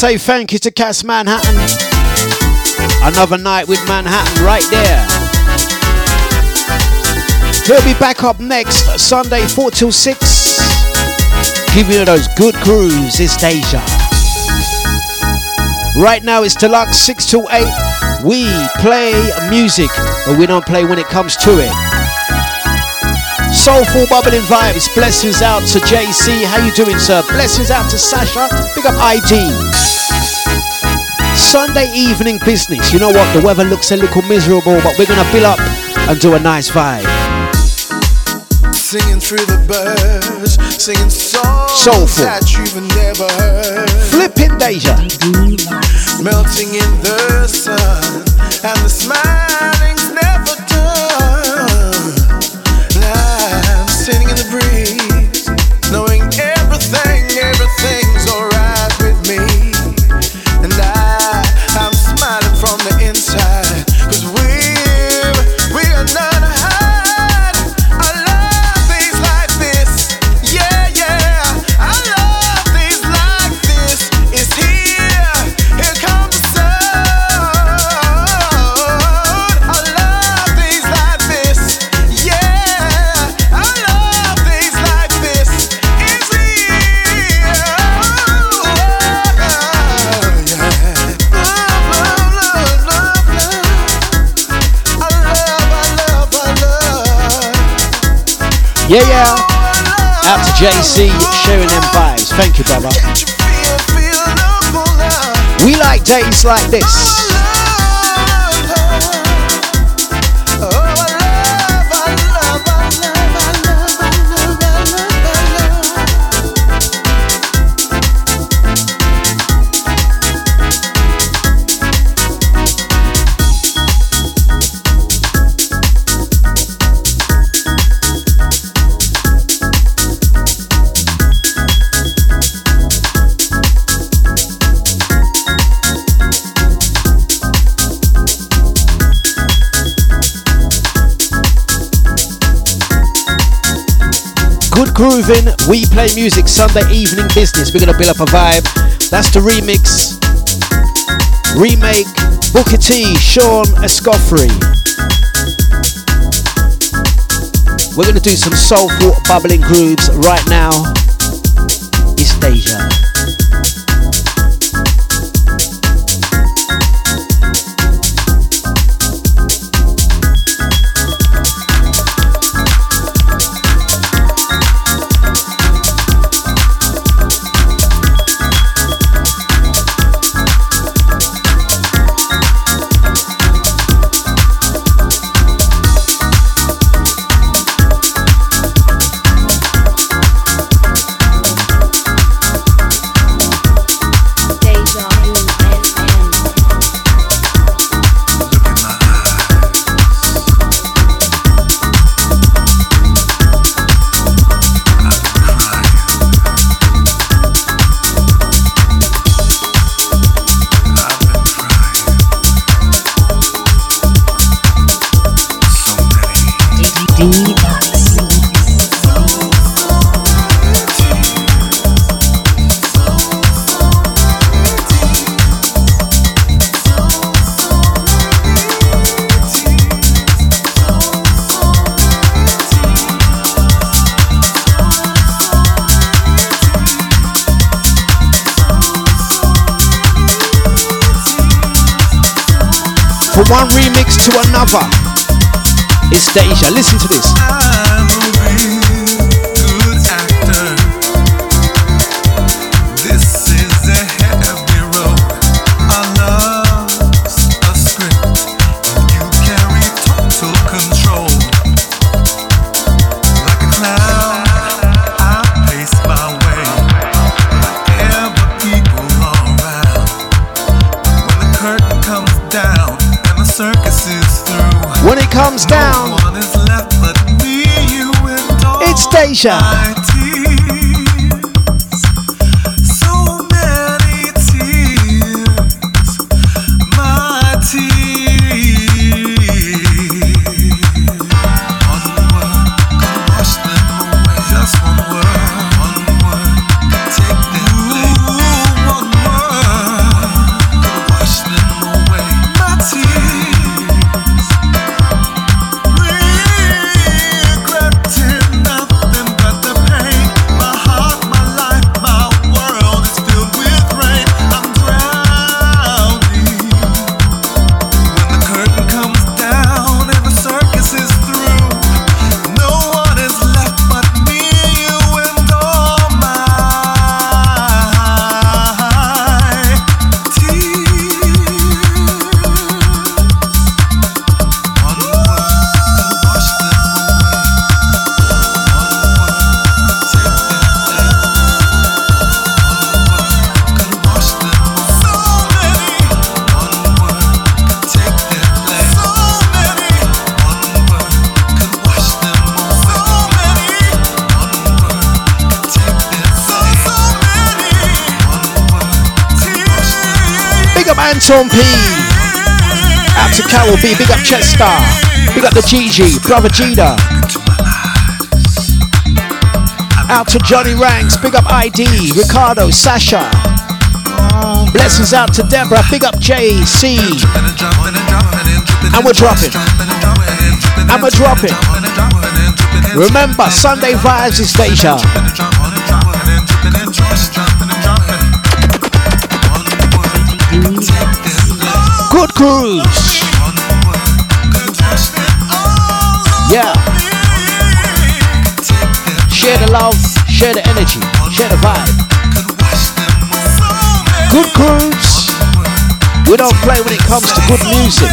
say thank you to Cass Manhattan. Another night with Manhattan right there. He'll be back up next Sunday, 4 till 6. Give you those good grooves. It's Deja. Right now it's Dlux, 6 till 8. We play music, but we don't play when it comes to it. Soulful bubbling vibes. Blessings out to JC. How you doing, sir? Blessings out to Sasha. Big up ID. Sunday evening business. You know what? The weather looks a little miserable, but we're gonna build up and do a nice vibe. Singing through the birds, singing songs Soulful. that you've never heard. Flipping Deja. Melting in the sun, and the smiling's Yeah, yeah. Out to JC, sharing them vibes. Thank you, brother. We like days like this. Grooving, we play music Sunday evening business. We're gonna build up a vibe. That's the remix, remake, Booker T, Sean Escoffery. We're gonna do some soulful, bubbling grooves right now. It's Deja. One remix to another. It's Deja. Listen to this. Big up Big up the Gigi. Brother Gita. Out to Johnny Ranks. Big up ID. Ricardo. Sasha. Blessings out to Deborah. Big up JC. And we're dropping. And we're dropping. Remember, Sunday Vibes is Deja. Good cruise. Share the love, share the energy, share the vibe. Good cruise. We don't play when it comes to good music.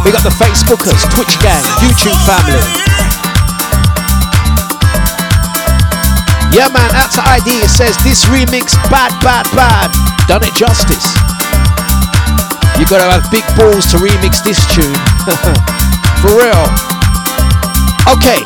We got the Facebookers, Twitch gang, YouTube family. Yeah, man, out to ID. It says this remix, bad, bad, bad. Done it justice. You gotta have big balls to remix this tune. For real. Okay,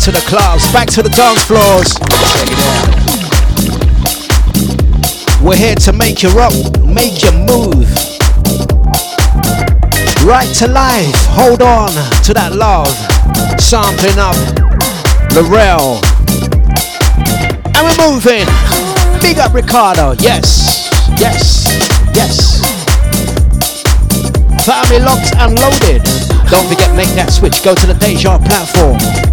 to the clubs, back to the dance floors. We're here to make you rock, make you move. Right to life, hold on to that love. Sampling up Lorel. And we're moving. Big up Ricardo, yes, yes, yes. Family locked and loaded. Don't forget, make that switch. Go to the Deja platform.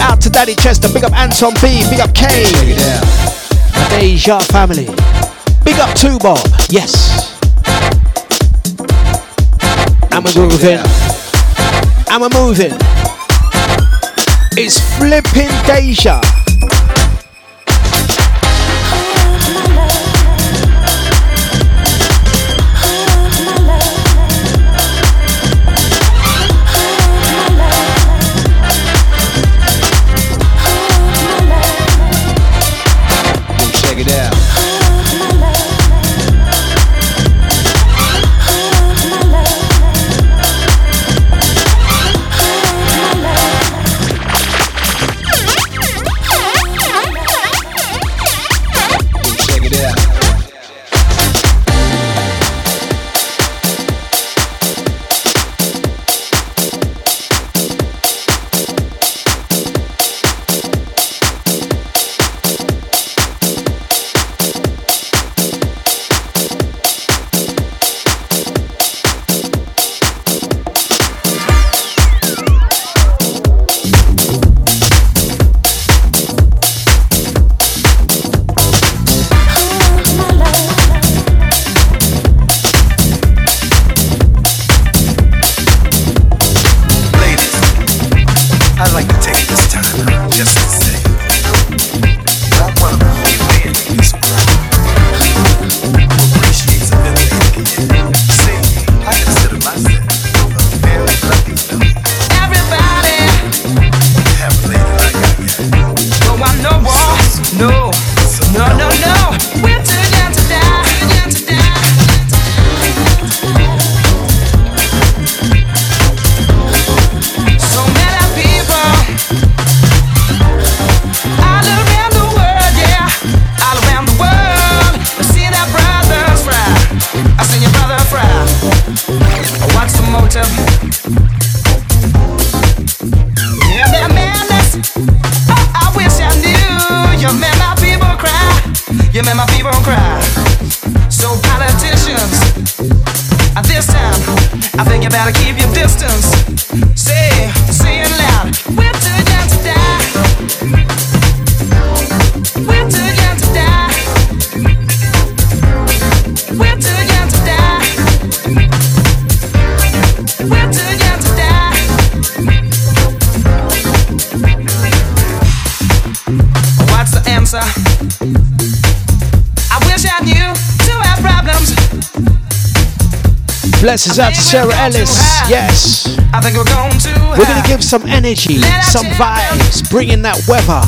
Out to Daddy Chester. Big up Anton B. Big up K. Deja family. Big up Tubo. Yes. And we're moving. And we're moving. It's flipping Deja. Blessings out to Sarah Ellis. Yes. I think we're going to. We're gonna give some energy, some vibes, bringing that weather.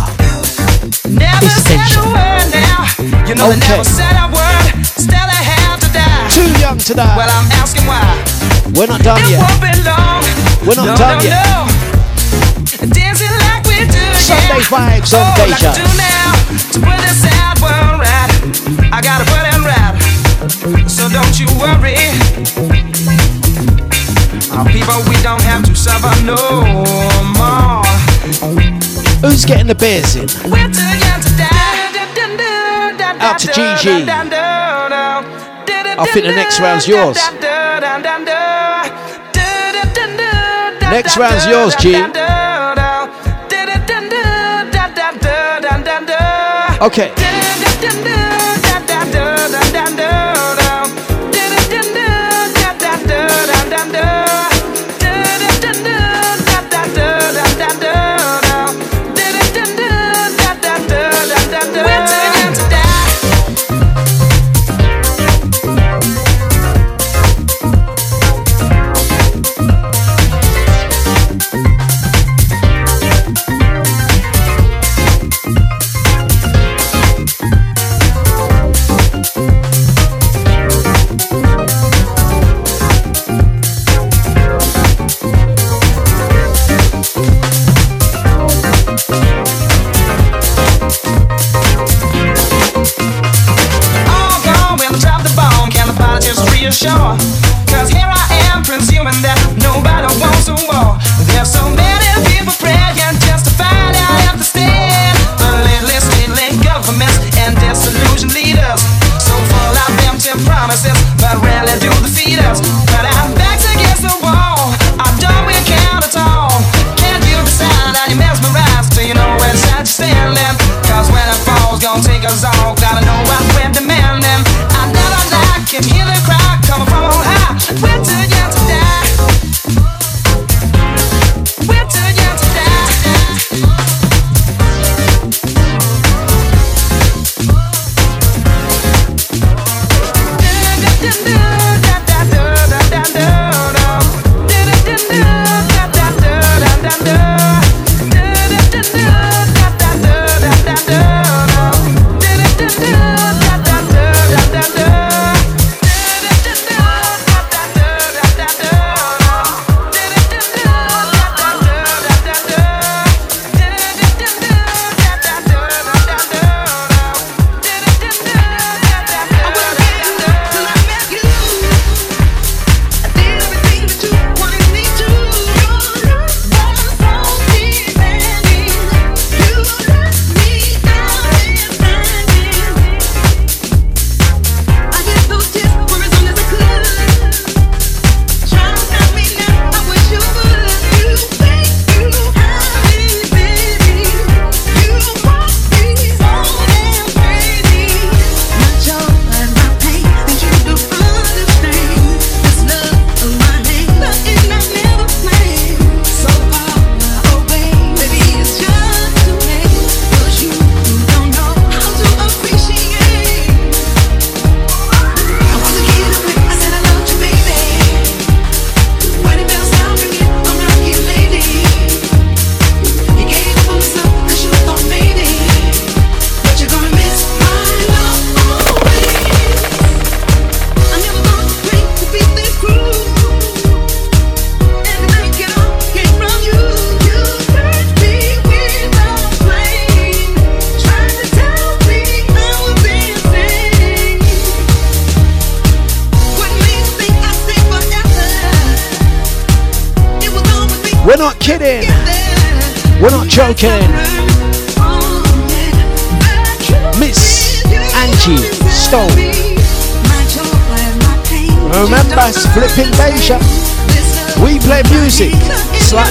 Never said a word now. You know okay. never said a word. Still I have to die. Too young to die. Well, I'm asking why. We're not done it yet. Won't be long. We're not no, done no, yet. No. Dancing like we do, Sunday yeah. vibes on oh, Deja. Like now, to put this out right. I gotta put. So don't you worry. Don't have to suffer no more. Who's getting the beers in? Out to Gigi. I think the next round's yours. Next round's yours, G. Okay.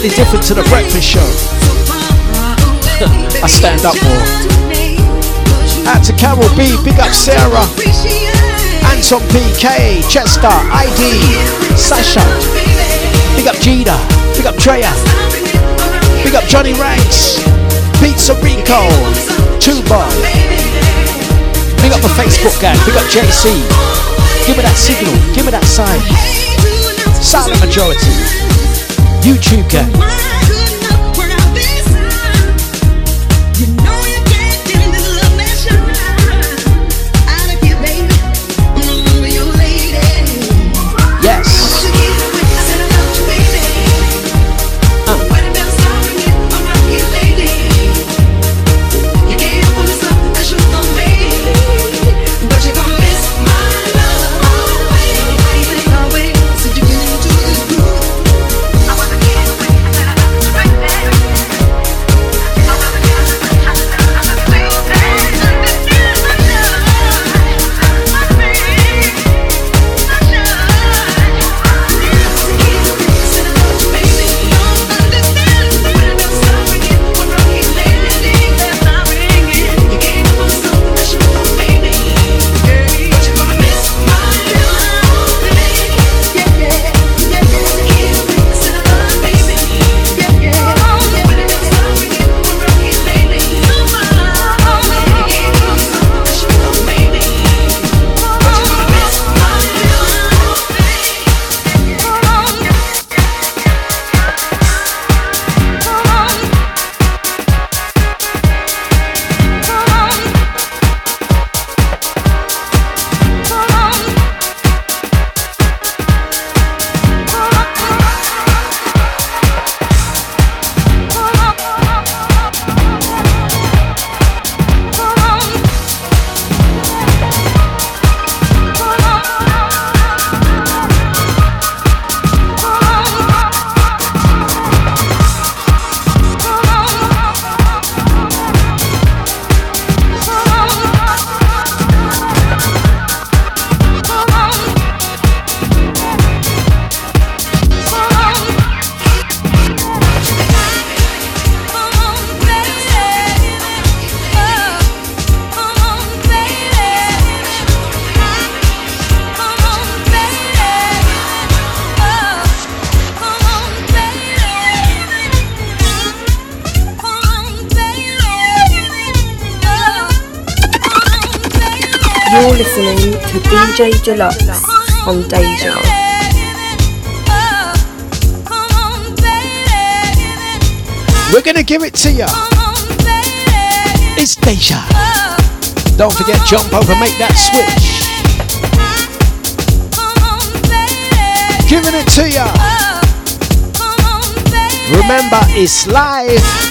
Slightly different to the breakfast show. I stand up more. Out to Carol B, big up Sarah. Anton PK, Chester, ID, Sasha. Big up Gina, big up Treya. Big up Johnny Ranks, Pizza Rico, Tuba. Big up the Facebook gang, big up JC. Give me that signal, give me that sign. Silent majority. YouTube gang. DJ Dlux on Deja. We're gonna give it to you. It's Deja. Don't forget, jump over, make that switch. Giving it to you. Remember, it's live.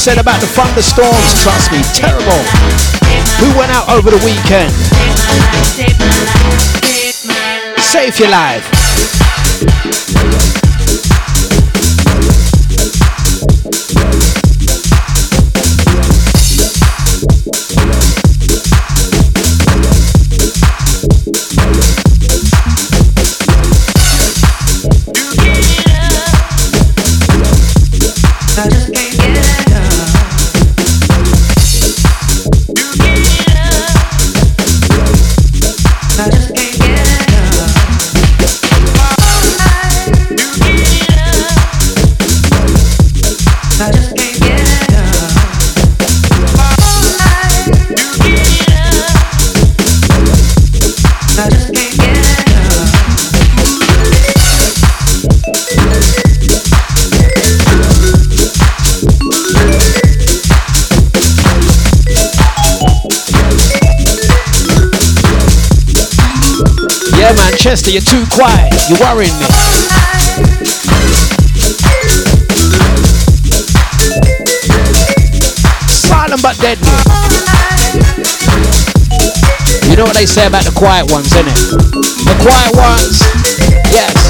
Said about the thunderstorms. Trust me, terrible. Who went out over the weekend? Save your life. Chester, you're too quiet. You're worrying me. Silent but deadly. You know what they say about the quiet ones, innit? The quiet ones, yes.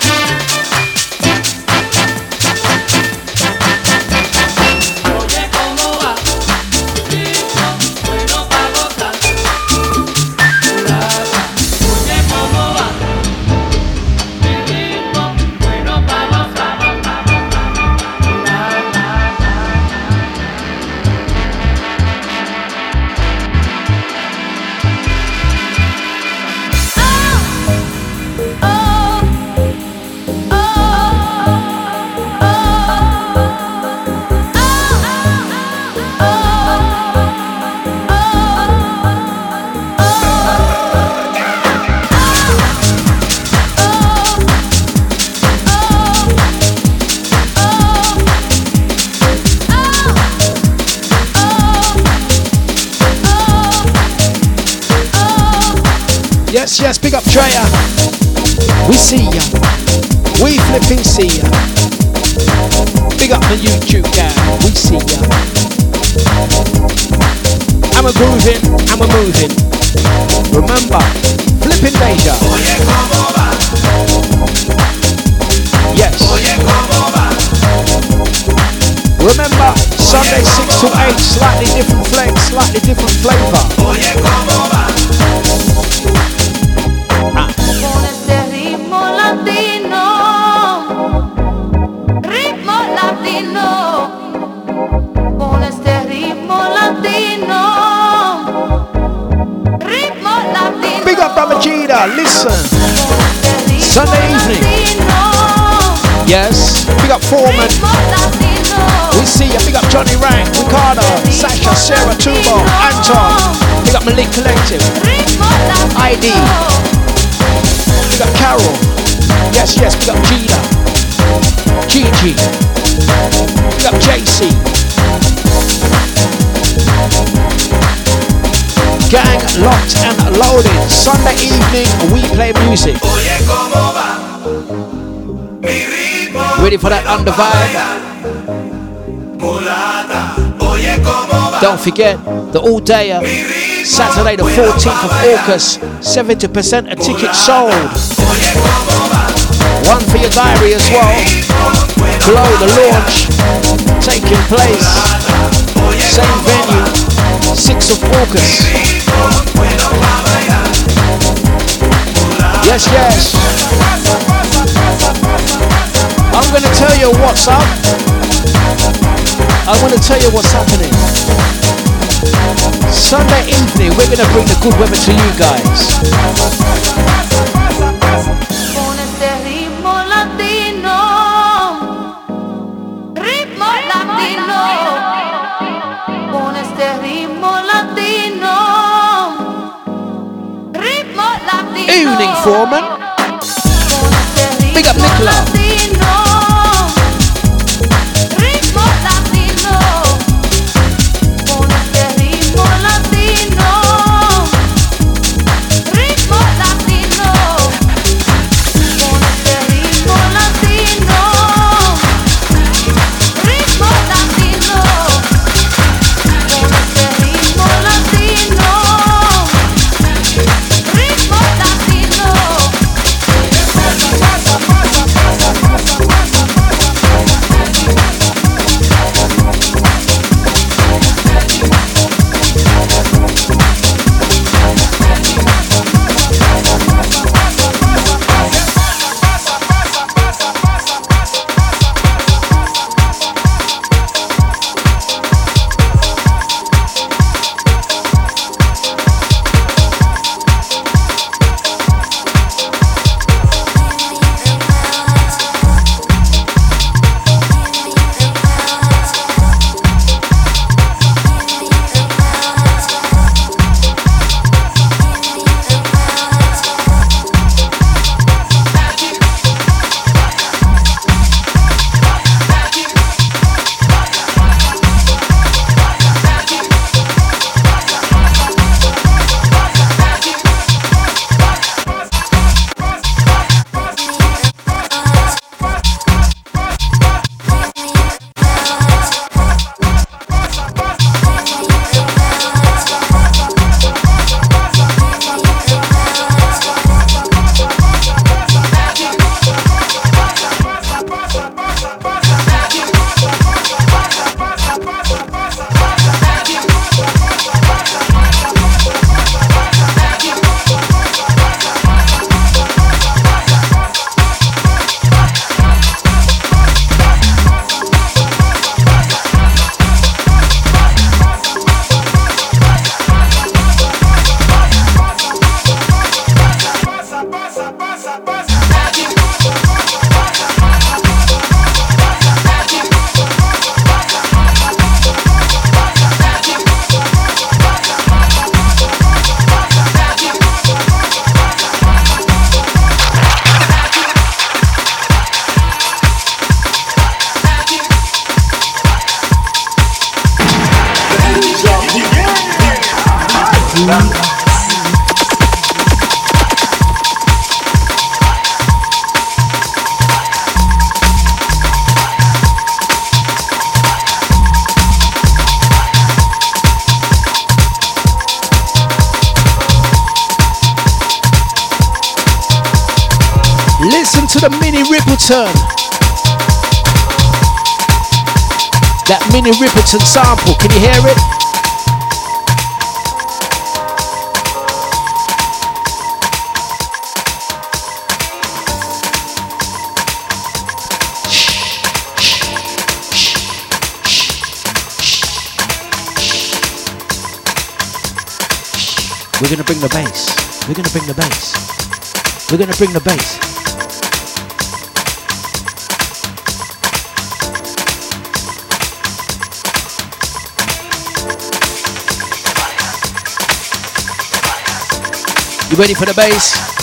Sunday evening, we play music. Ready for that under vibe? Don't forget the all dayer, uh, Saturday the 14th of August, 70% of tickets sold. One for your diary as well. Glow the launch taking place, same venue. 6th of August. Yes, yes. I'm going to tell you what's up. I want to tell you what's happening. Sunday evening, we're going to bring the good weather to you guys. Evening Foreman. Big up Nicola. Rippleton sample, can you hear it? We're gonna bring the bass. We're gonna bring the bass. We're gonna bring the bass. You ready for the bass?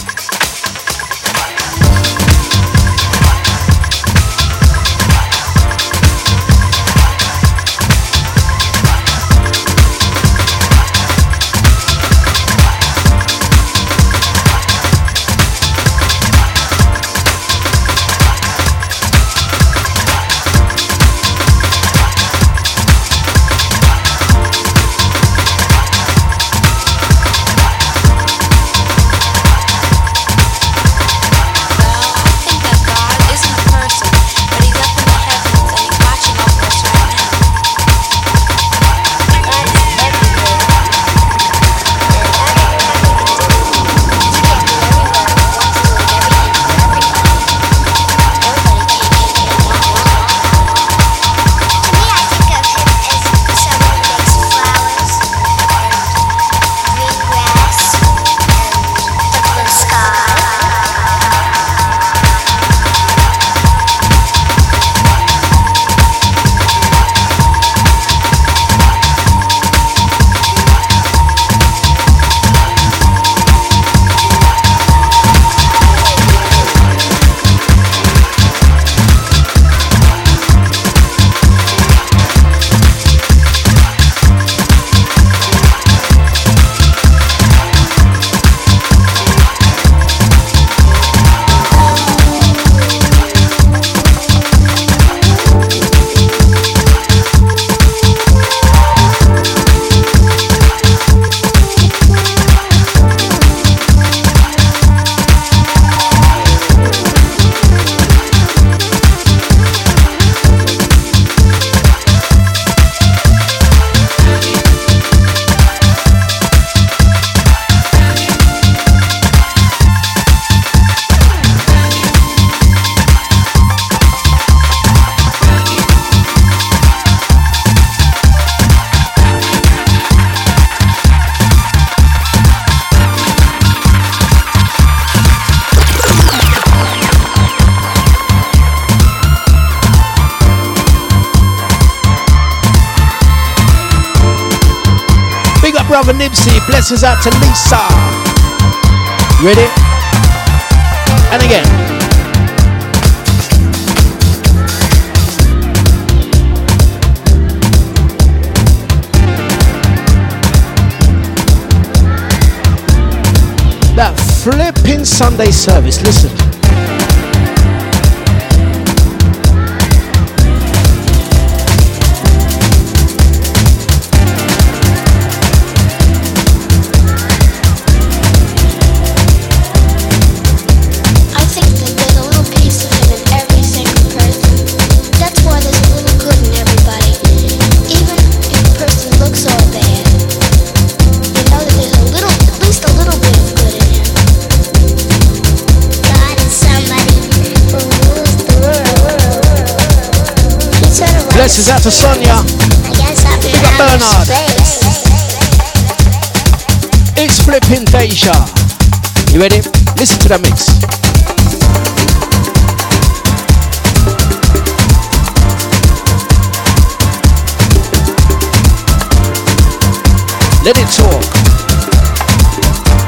Nipsey. Blessings out to Lisa. Ready? And again. That flipping Sunday service, listen. Blessings out to Sonia. Big up Bernard. It's flipping Deja. You ready? Listen to the mix. Let it talk.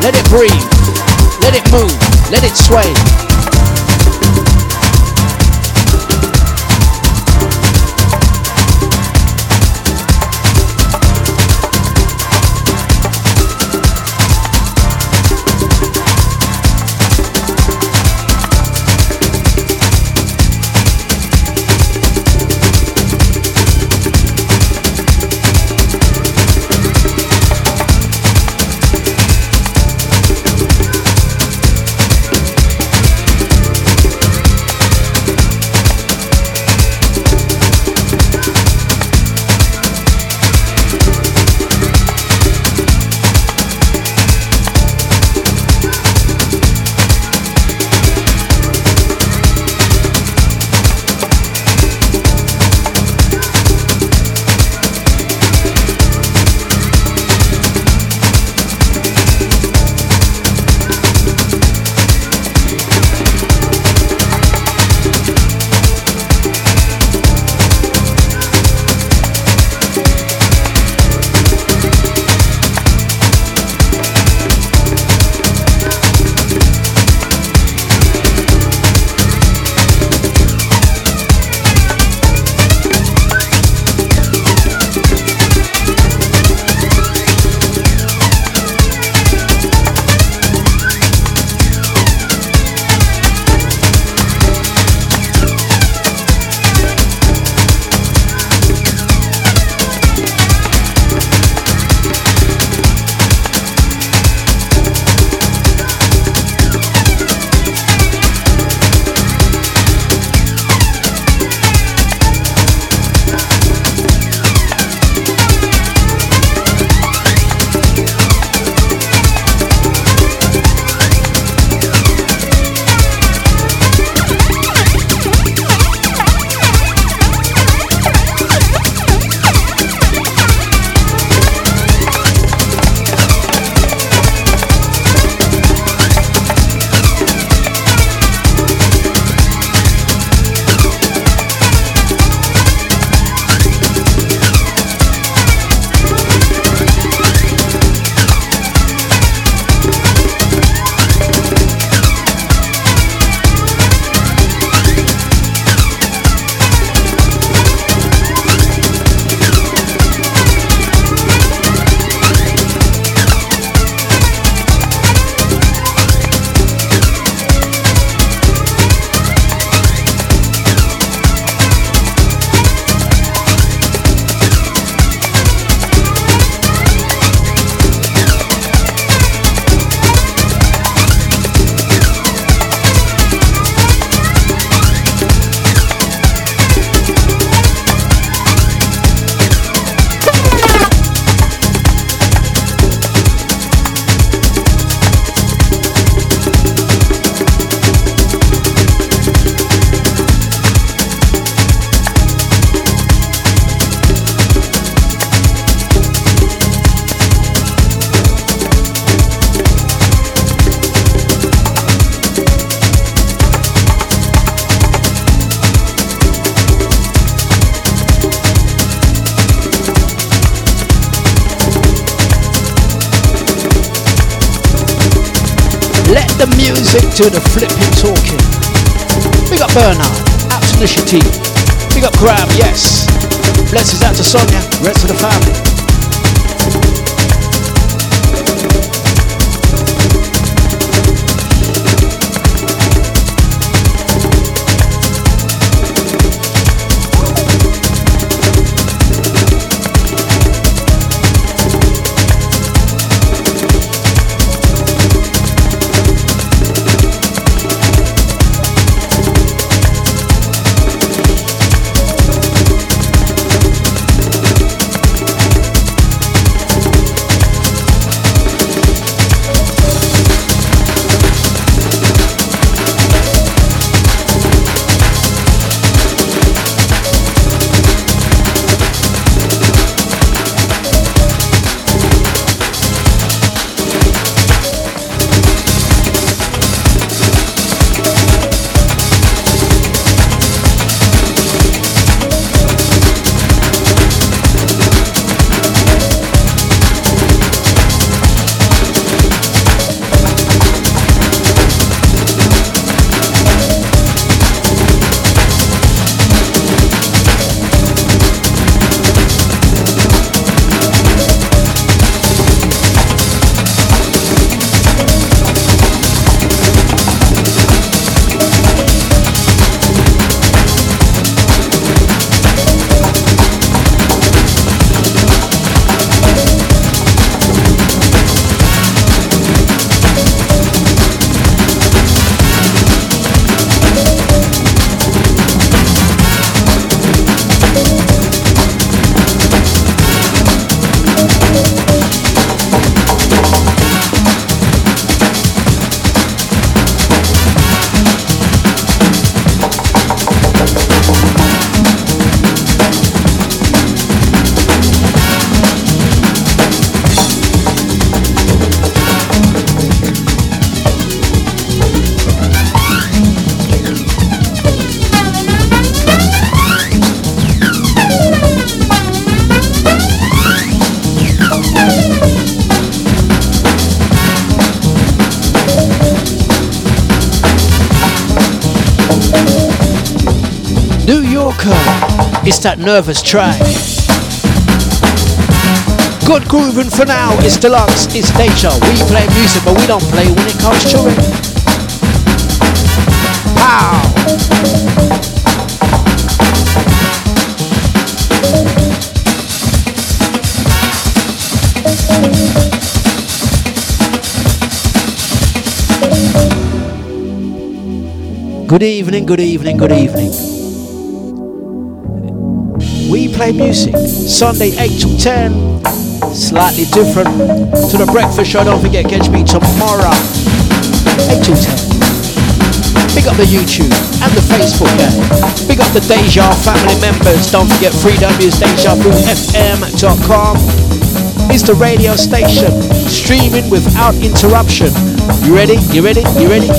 Let it breathe. Let it move. Let it sway. Music do the flipping talking. Big up Bernard, out to Nisha T. Big up Graham, yes. Blessings out to Sonia, rest of the family. That nervous track. Good grooving for now. It's Dlux. It's nature. We play music, but we don't play when it comes to it. Pow! Good evening, good evening, good evening play music. Sunday 8 to 10. Slightly different to the breakfast show. Don't forget, catch me tomorrow. 8 to 10. Big up the YouTube and the Facebook gang. Big up the Deja family members. Don't forget freedom.dejavufm.com is the radio station streaming without interruption. You ready? You ready? You ready?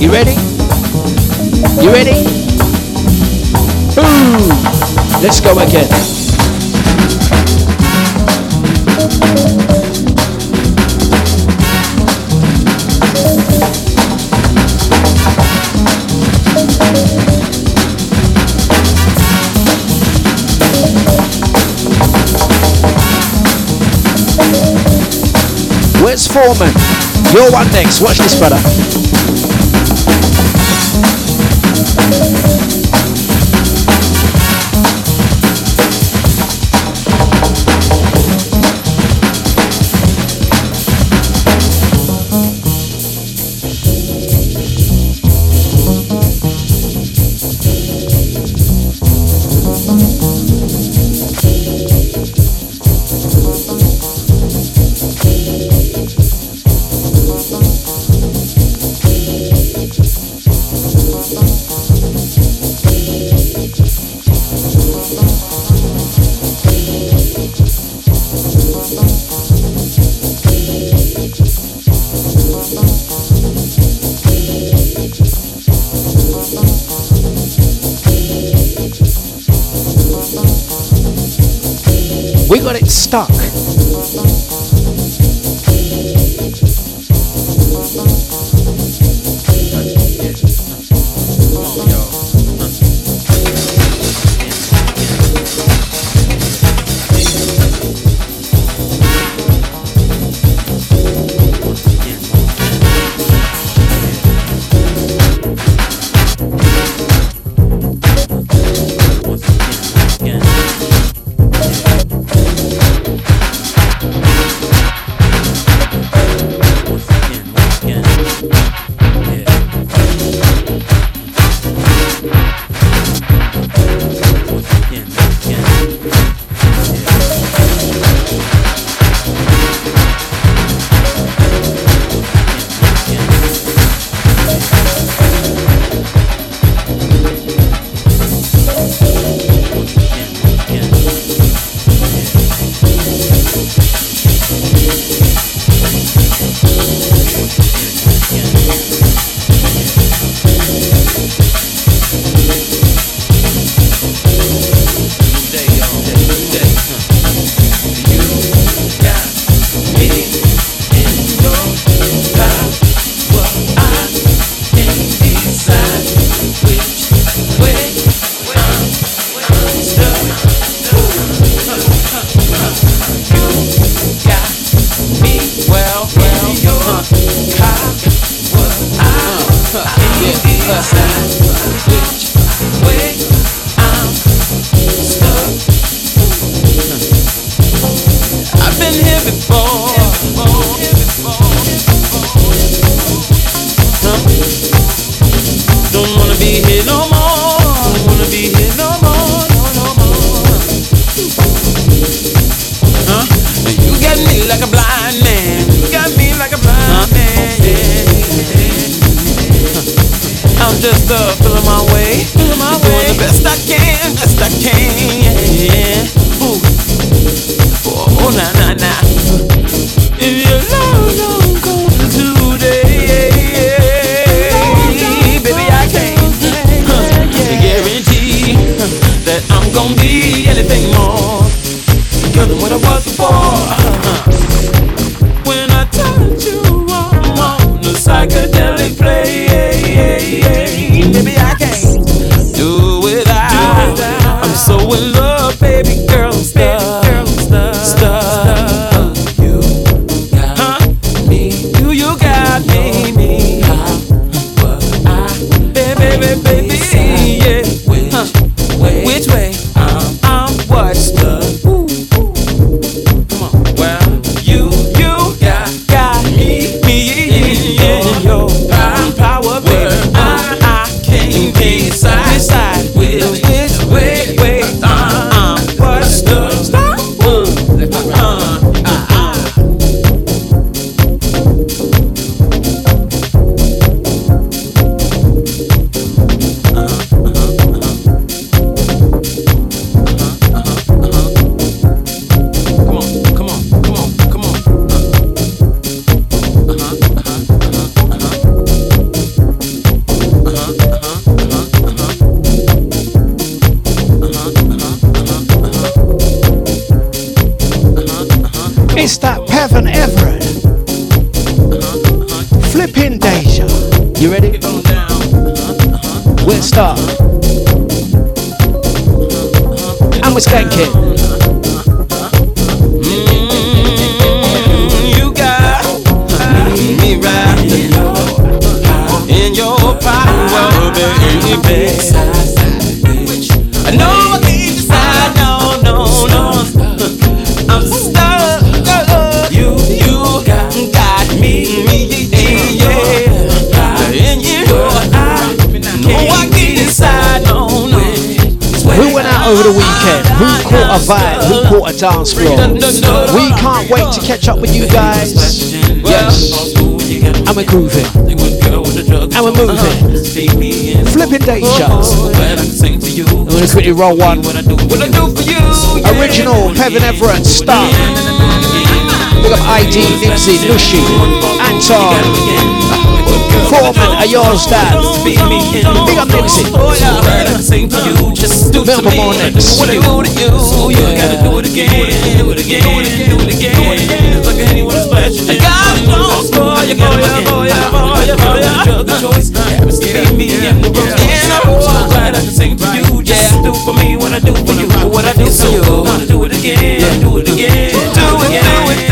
You ready? You ready? Boom! Let's go again. Where's Foreman? You're one next. Watch this, brother. Stuck. just uh, feeling my way. Feeling my way. Doing the best I can, best I can. Yeah. Ooh. Oh, oh, nah, nah, nah. If you love, don't gone today, yeah, baby, I can't huh, guarantee that I'm gonna be anything more. Than what I was before. Uh-huh. Dance floor. We can't wait to catch up with you guys. Yes. And we're grooving. And we're moving. Flipping Deja. I'm gonna quickly roll one. Original Kevin Everett, Star. Big up ID, Nipsey, Nushi, Anton. Foreman are yours, Dad. Big up Nipsey. Melbourne Mornings. What I do to you, you gotta do it again, do it again, do it again. Like a henny with a splash. I got it on for you, for you, for you, for you, for you. Drug of choice happens to be me and the rose. And I'm so glad I can sing to you. Just do for me what I do for you. What I do for you. Gonna do it again, do it again. Do it, do it,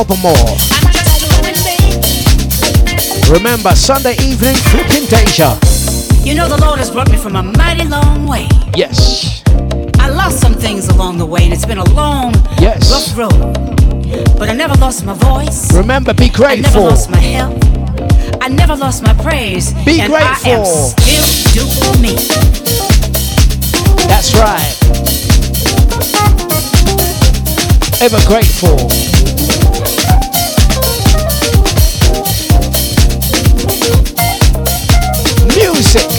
Melba Remember, Sunday evening, flipping Deja. You know, the Lord has brought me from a mighty long way. Yes. I lost some things along the way, and it's been a long, yes. rough road. But I never lost my voice. Remember, be grateful. I never lost my health. I never lost my praise. Be and grateful. I am still doing me. That's right. Ever grateful. Reset.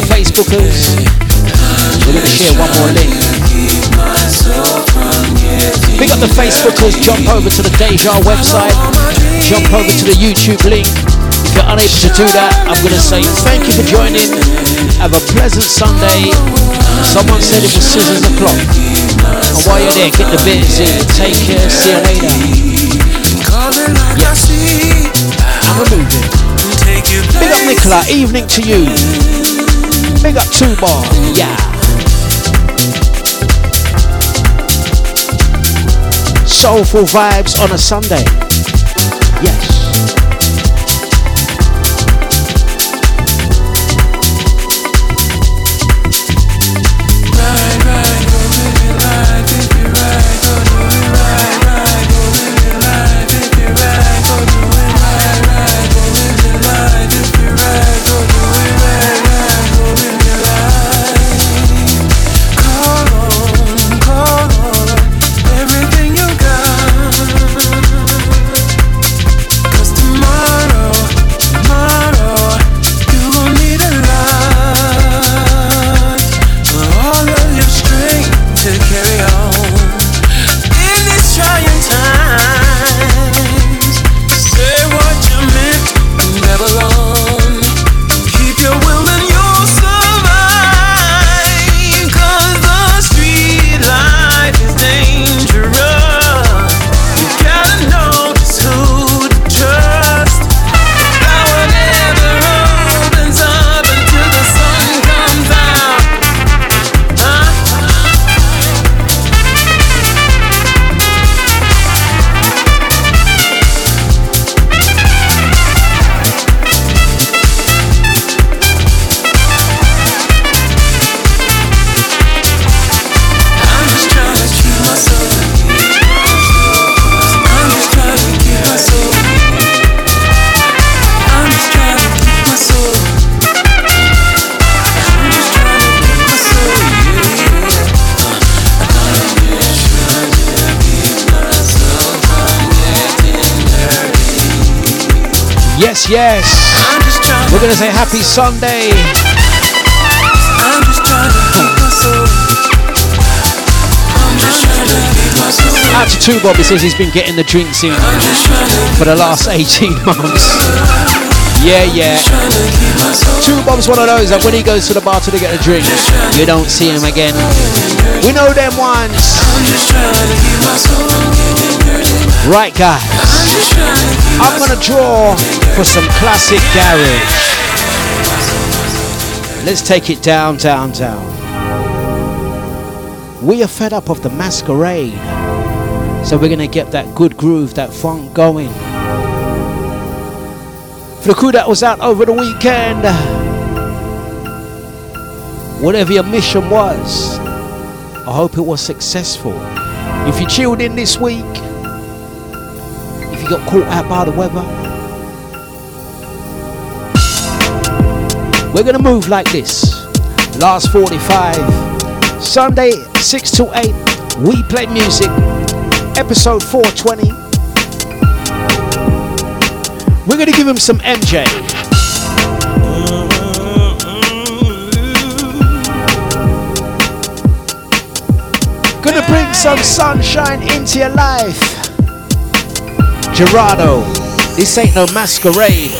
Music. Deja website. Jump over to the YouTube link. If you're unable to do that, I'm going to say thank you for joining. Have a pleasant Sunday. Someone said it was scissors o'clock. And while you're there, get the bits in. Take care. See you later. Yes. And we're moving. Big up Nicola. Evening to you. Big up two bar. Yeah. Soulful vibes on a Sunday. Yes. Yes. Yes. We're gonna say happy Sunday. Out to two Bob, he says he's been getting the drinks in for the last 18 months. Yeah, yeah. Two Bob's one of those that when he goes to the bar to get a drink, you don't see him again. We know them ones. Right, guys. I'm gonna draw for some classic garage. Let's take it down, down, down. We are fed up of the masquerade. So we're gonna get that good groove, that funk going. For the crew that was out over the weekend, whatever your mission was, I hope it was successful. If you chilled in this week, got caught out by the weather, we're gonna move like this. Last 45, Sunday 6 to 8, we play music, episode 420. We're gonna give him some MJ. Gonna bring some sunshine into your life. Gerardo, this ain't no masquerade.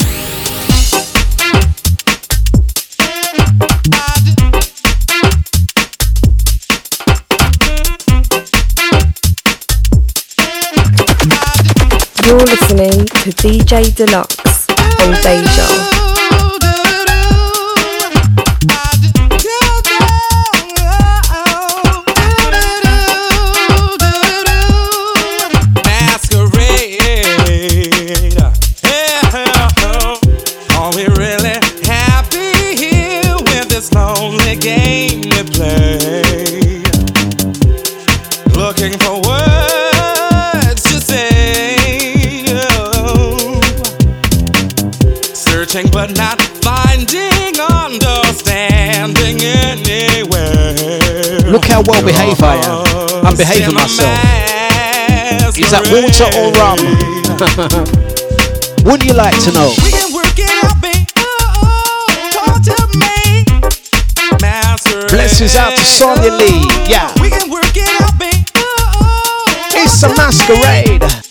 You're listening to DJ Dlux on Deja. How well behaved I am. I'm behaving myself. Is that water or rum? Wouldn't you like to know? Blessings out to Sonia Lee. Yeah. It's a masquerade. Masquerade.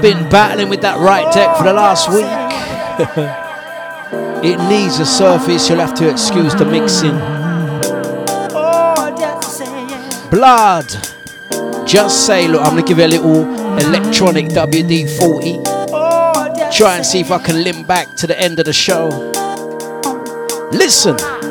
Battling with that right deck for the last week. it needs a surface, you'll have to excuse the mixing. Blood. Just say, look, I'm gonna give you a little electronic WD 40. Try and see if I can limp back to the end of the show. Listen.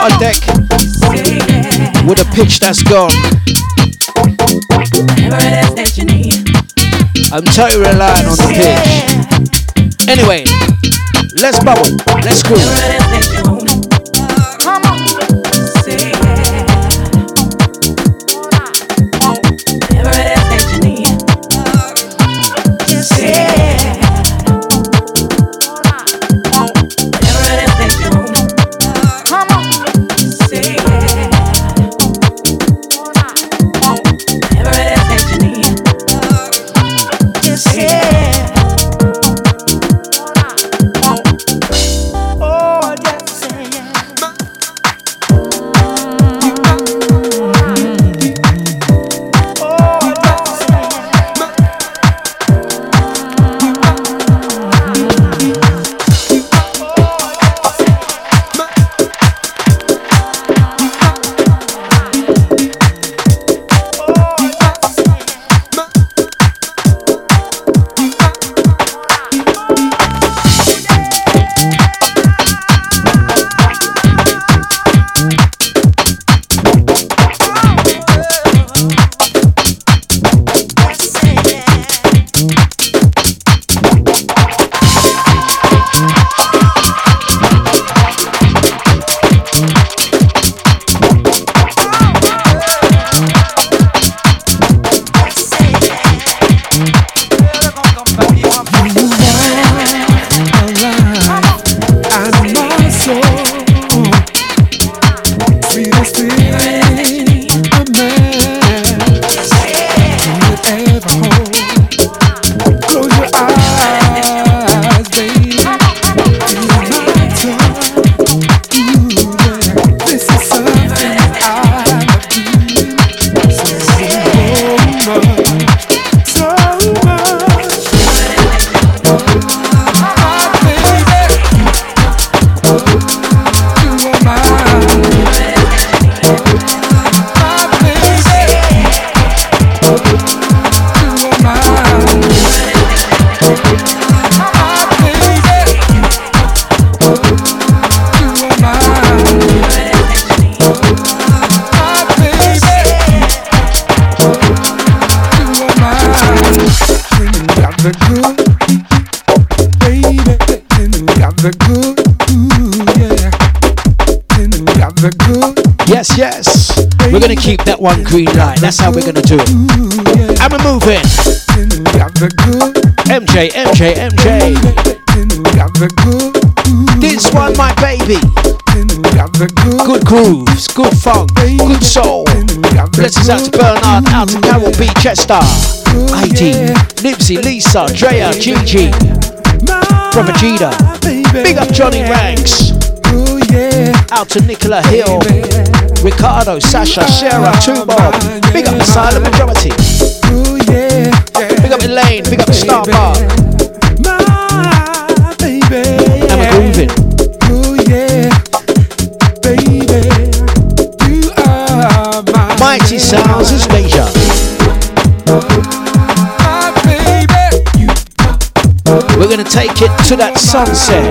But deck with a pitch that's gone. I'm totally relying on the pitch. Anyway, let's bubble, let's groove. That's how we're gonna do it. And we're moving. MJ, MJ, MJ. This one, my baby. Good grooves, good funk, good soul. Blessings out to Bernard, out to Carol B. Chester, ID, Nipsey, Lisa, Drea, Gigi, Brother Gita. Big up Johnny Ranks. Out to Nicola Hill, Ricardo, Sasha, Sarah, Tubo. Big up the silent majority. Big up Elaine, big up the Star Bar. And we're grooving. Mighty Sounds is Deja. We're gonna take it to that sunset.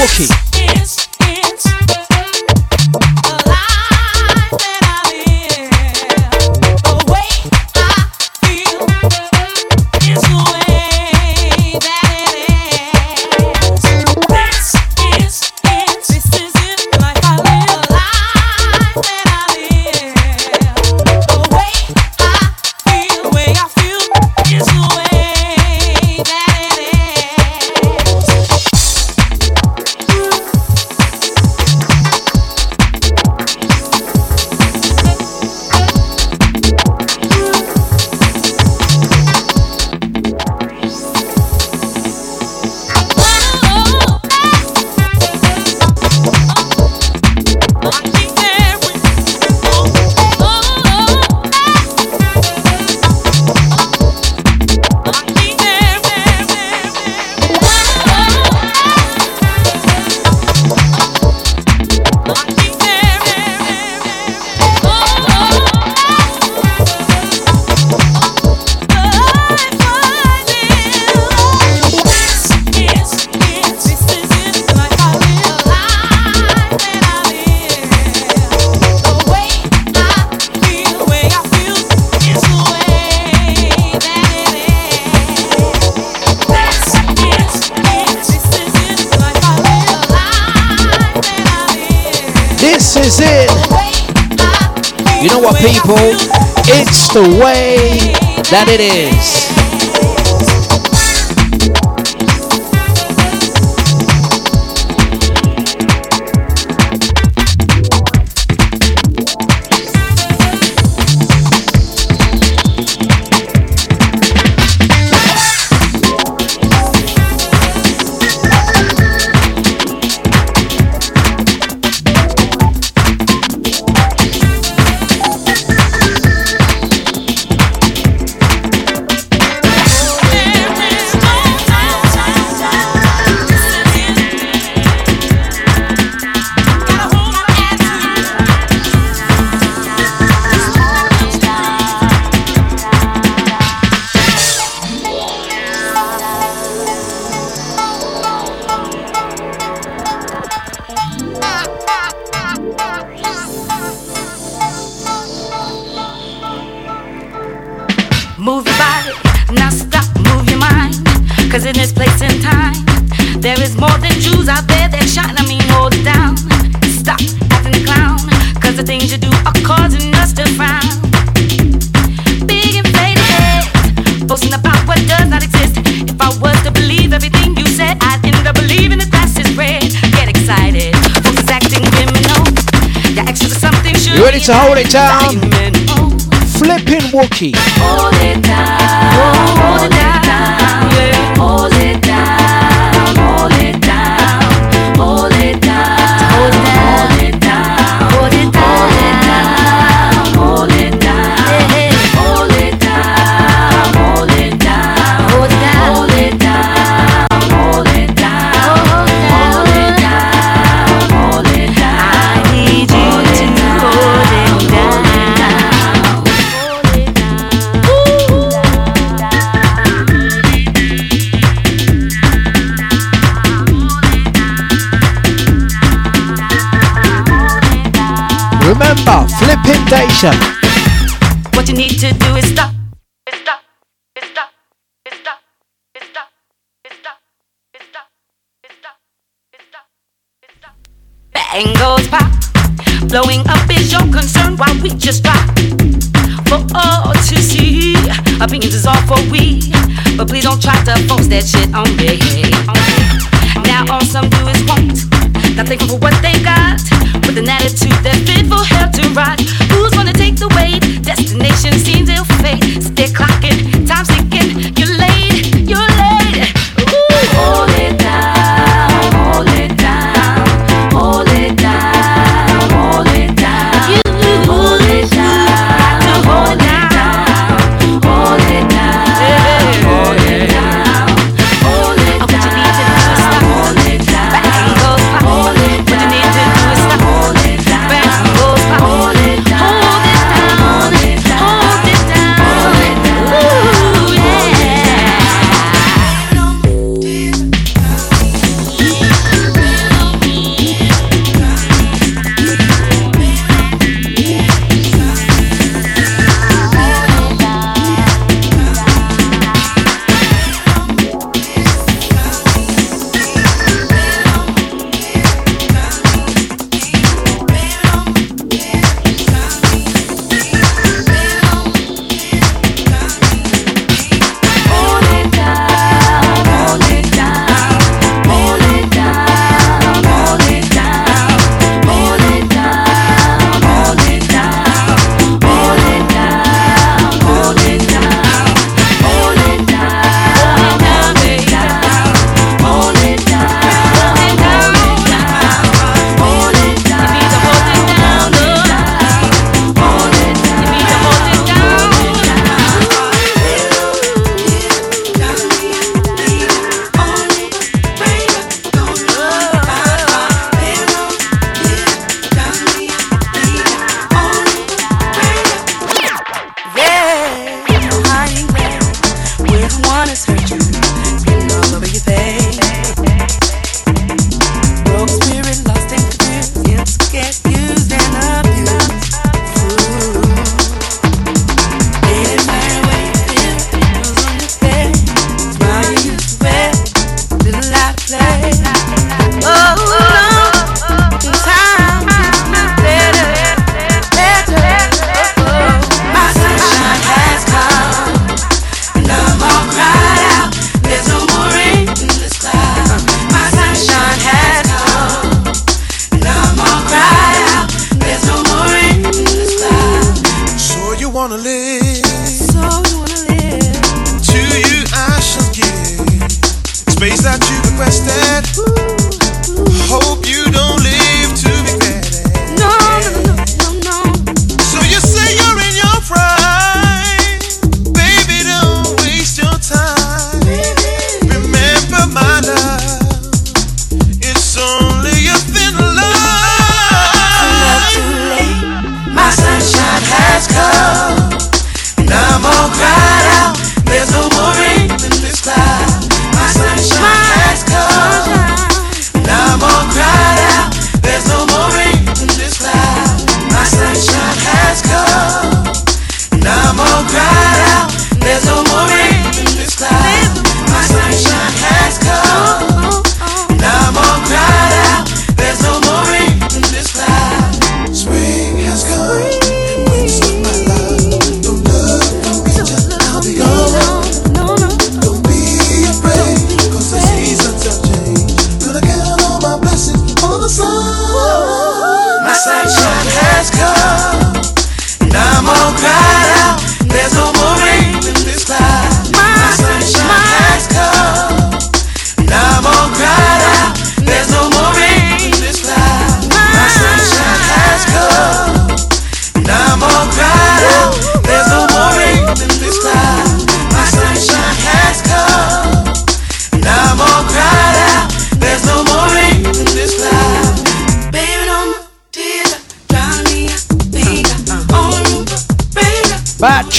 walking. that it is You ready to hold it down? Flipping Wookie. Pimp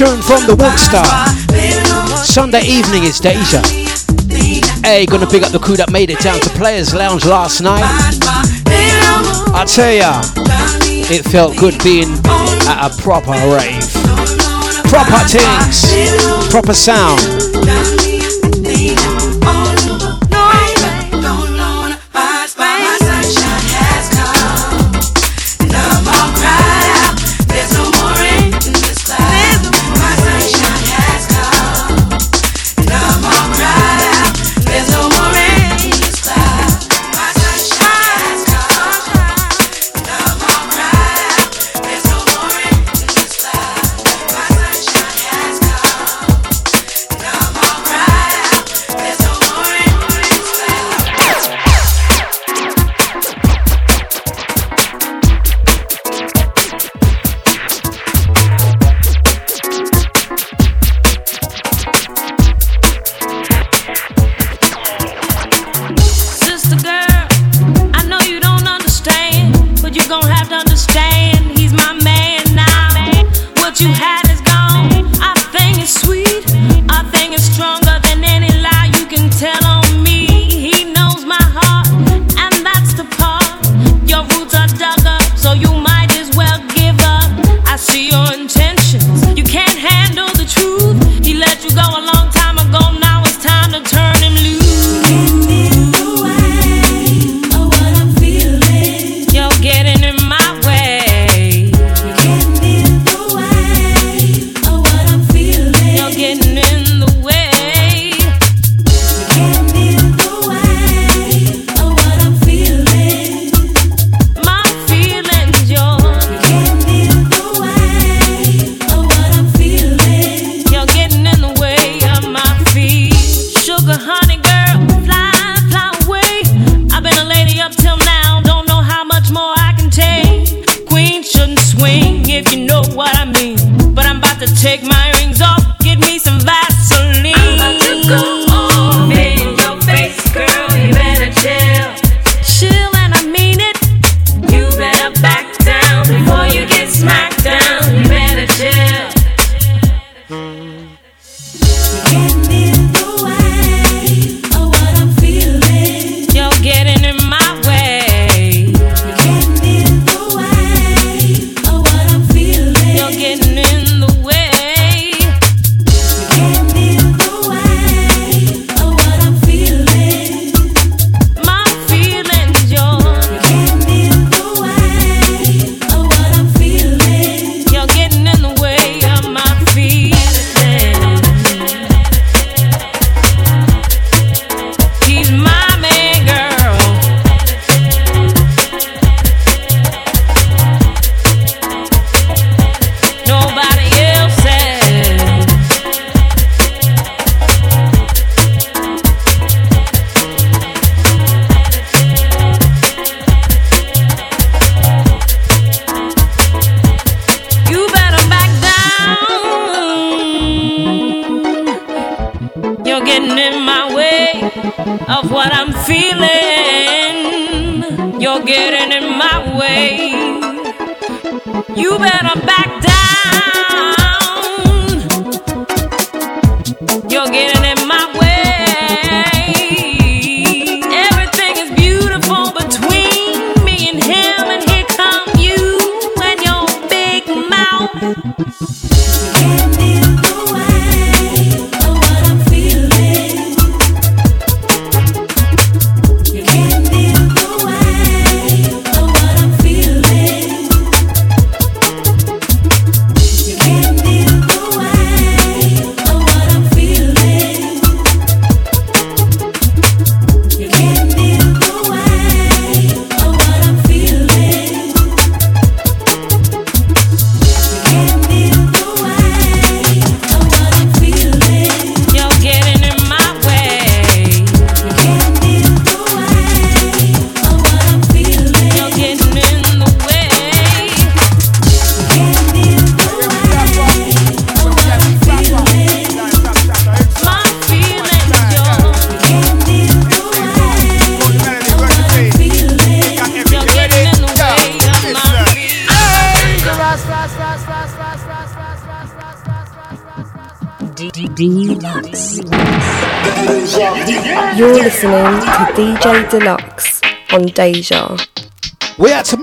tune from the Walkstar. Sunday evening is Deja. Hey, gonna pick up the crew that made it down to Players Lounge last night. I tell ya, it felt good being at a proper rave. Proper things, proper sound. tienen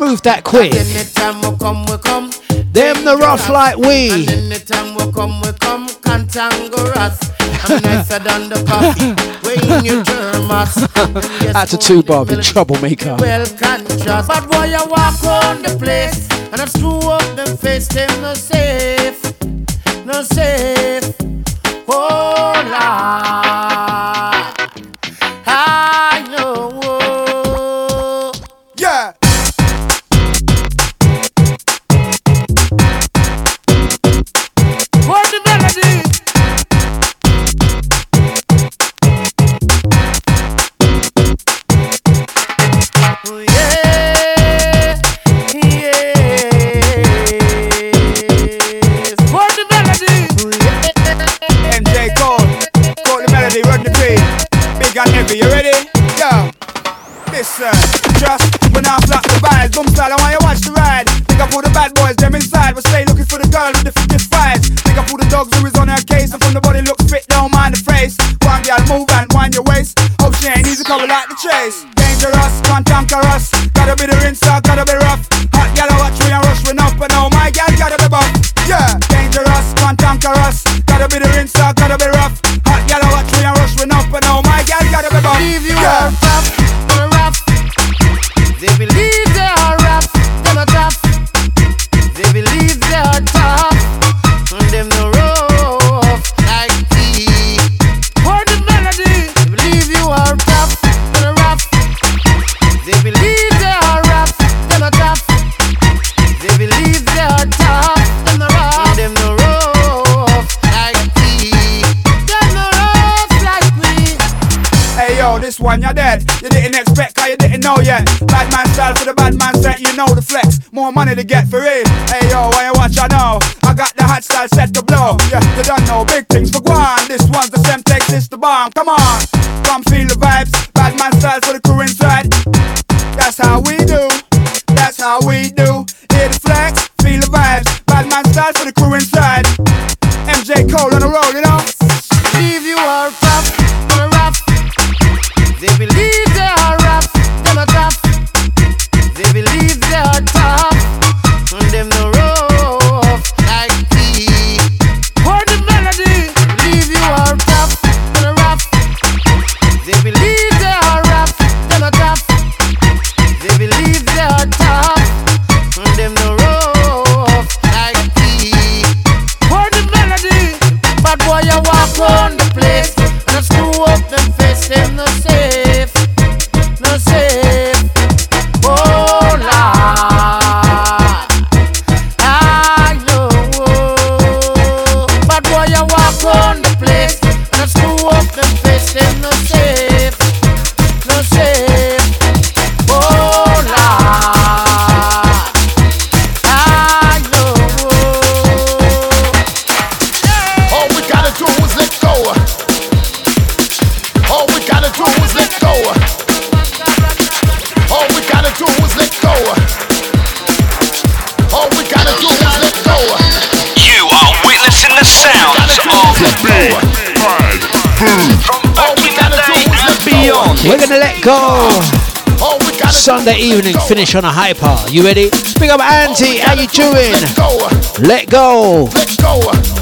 We had to move that quick. Anytime we come, we come. Them the rough like we. Anytime we come, we come. Cantangerous. I'm nicer than the coffee. When you thermos. Yes, Out to Tubob, the troublemaker. well. But boy, you walk on the place and I screw up them face, them no safe, no safe. Style, I want you watch the ride. I put the bad boys, them inside, but stay looking for the girl with the fittest vibes. Think I put the dogs who is on her case, and from the body look fit, don't mind the face. One girl move and wind your waist. Hope she ain't easy cover like the chase. Dangerous, cantankerous, gotta be the rinser, gotta be rough. This one you're dead. You didn't expect, cause you didn't know yet. Bad man style for the bad man set, you know the flex. More money to get for it. Hey yo, when you watch, I know. I got the hot style set to blow. Yeah, you don't know big things for Guan. This one's the same text, this the bomb. Come on, come feel the vibes. Bad man style for the crew inside. That's how we do. That's how we do. Hear the flex, feel the vibes. Bad man style for the crew inside. MJ Cole on the road, you know. go. Sunday evening, finish on a hyper. You ready? Speak up Auntie, how you doing? Let go. Let go.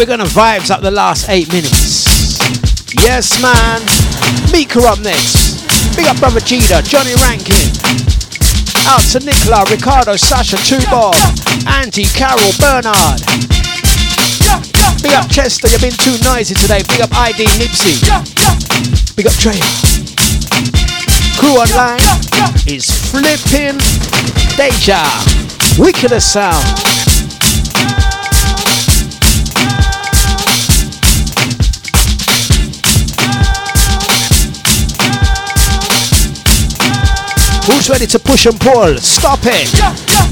We're gonna vibes up the last eight minutes. Yes, man. Mika up next. Big up brother Gita, Johnny Rankin. Out to Nicola, Ricardo, Sasha, Tubob, Auntie, Carol, Bernard. Big up Chester, you've been too noisy today. Big up ID Nipsey. Big up Trey. Crew online is flipping Deja. Wickedest sound. Who's ready to push and pull? Stop it. You're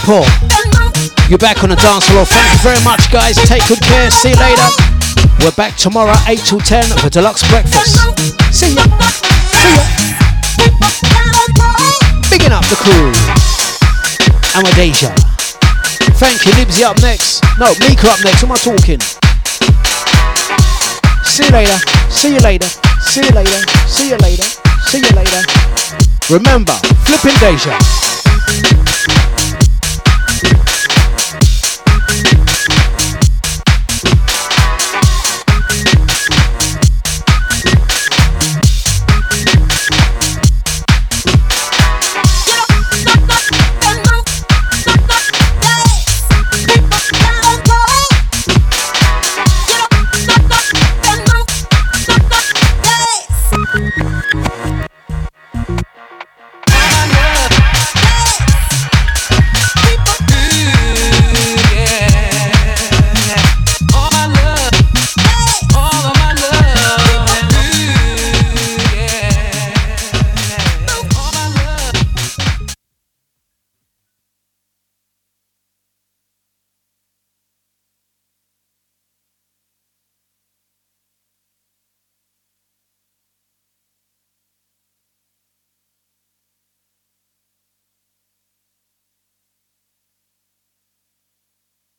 people. You're back on the dance floor. Thank you very much, guys. Take good care. See you later. We're back tomorrow, 8 till 10 for Dlux Breakfast. See ya. See ya. Bigging up the crew. And with Deja. Thank you. Nibsy up next. No, Mika up next. Am I talking? See you later. See you later. See you later. See you later. See you later. Remember, flipping Deja.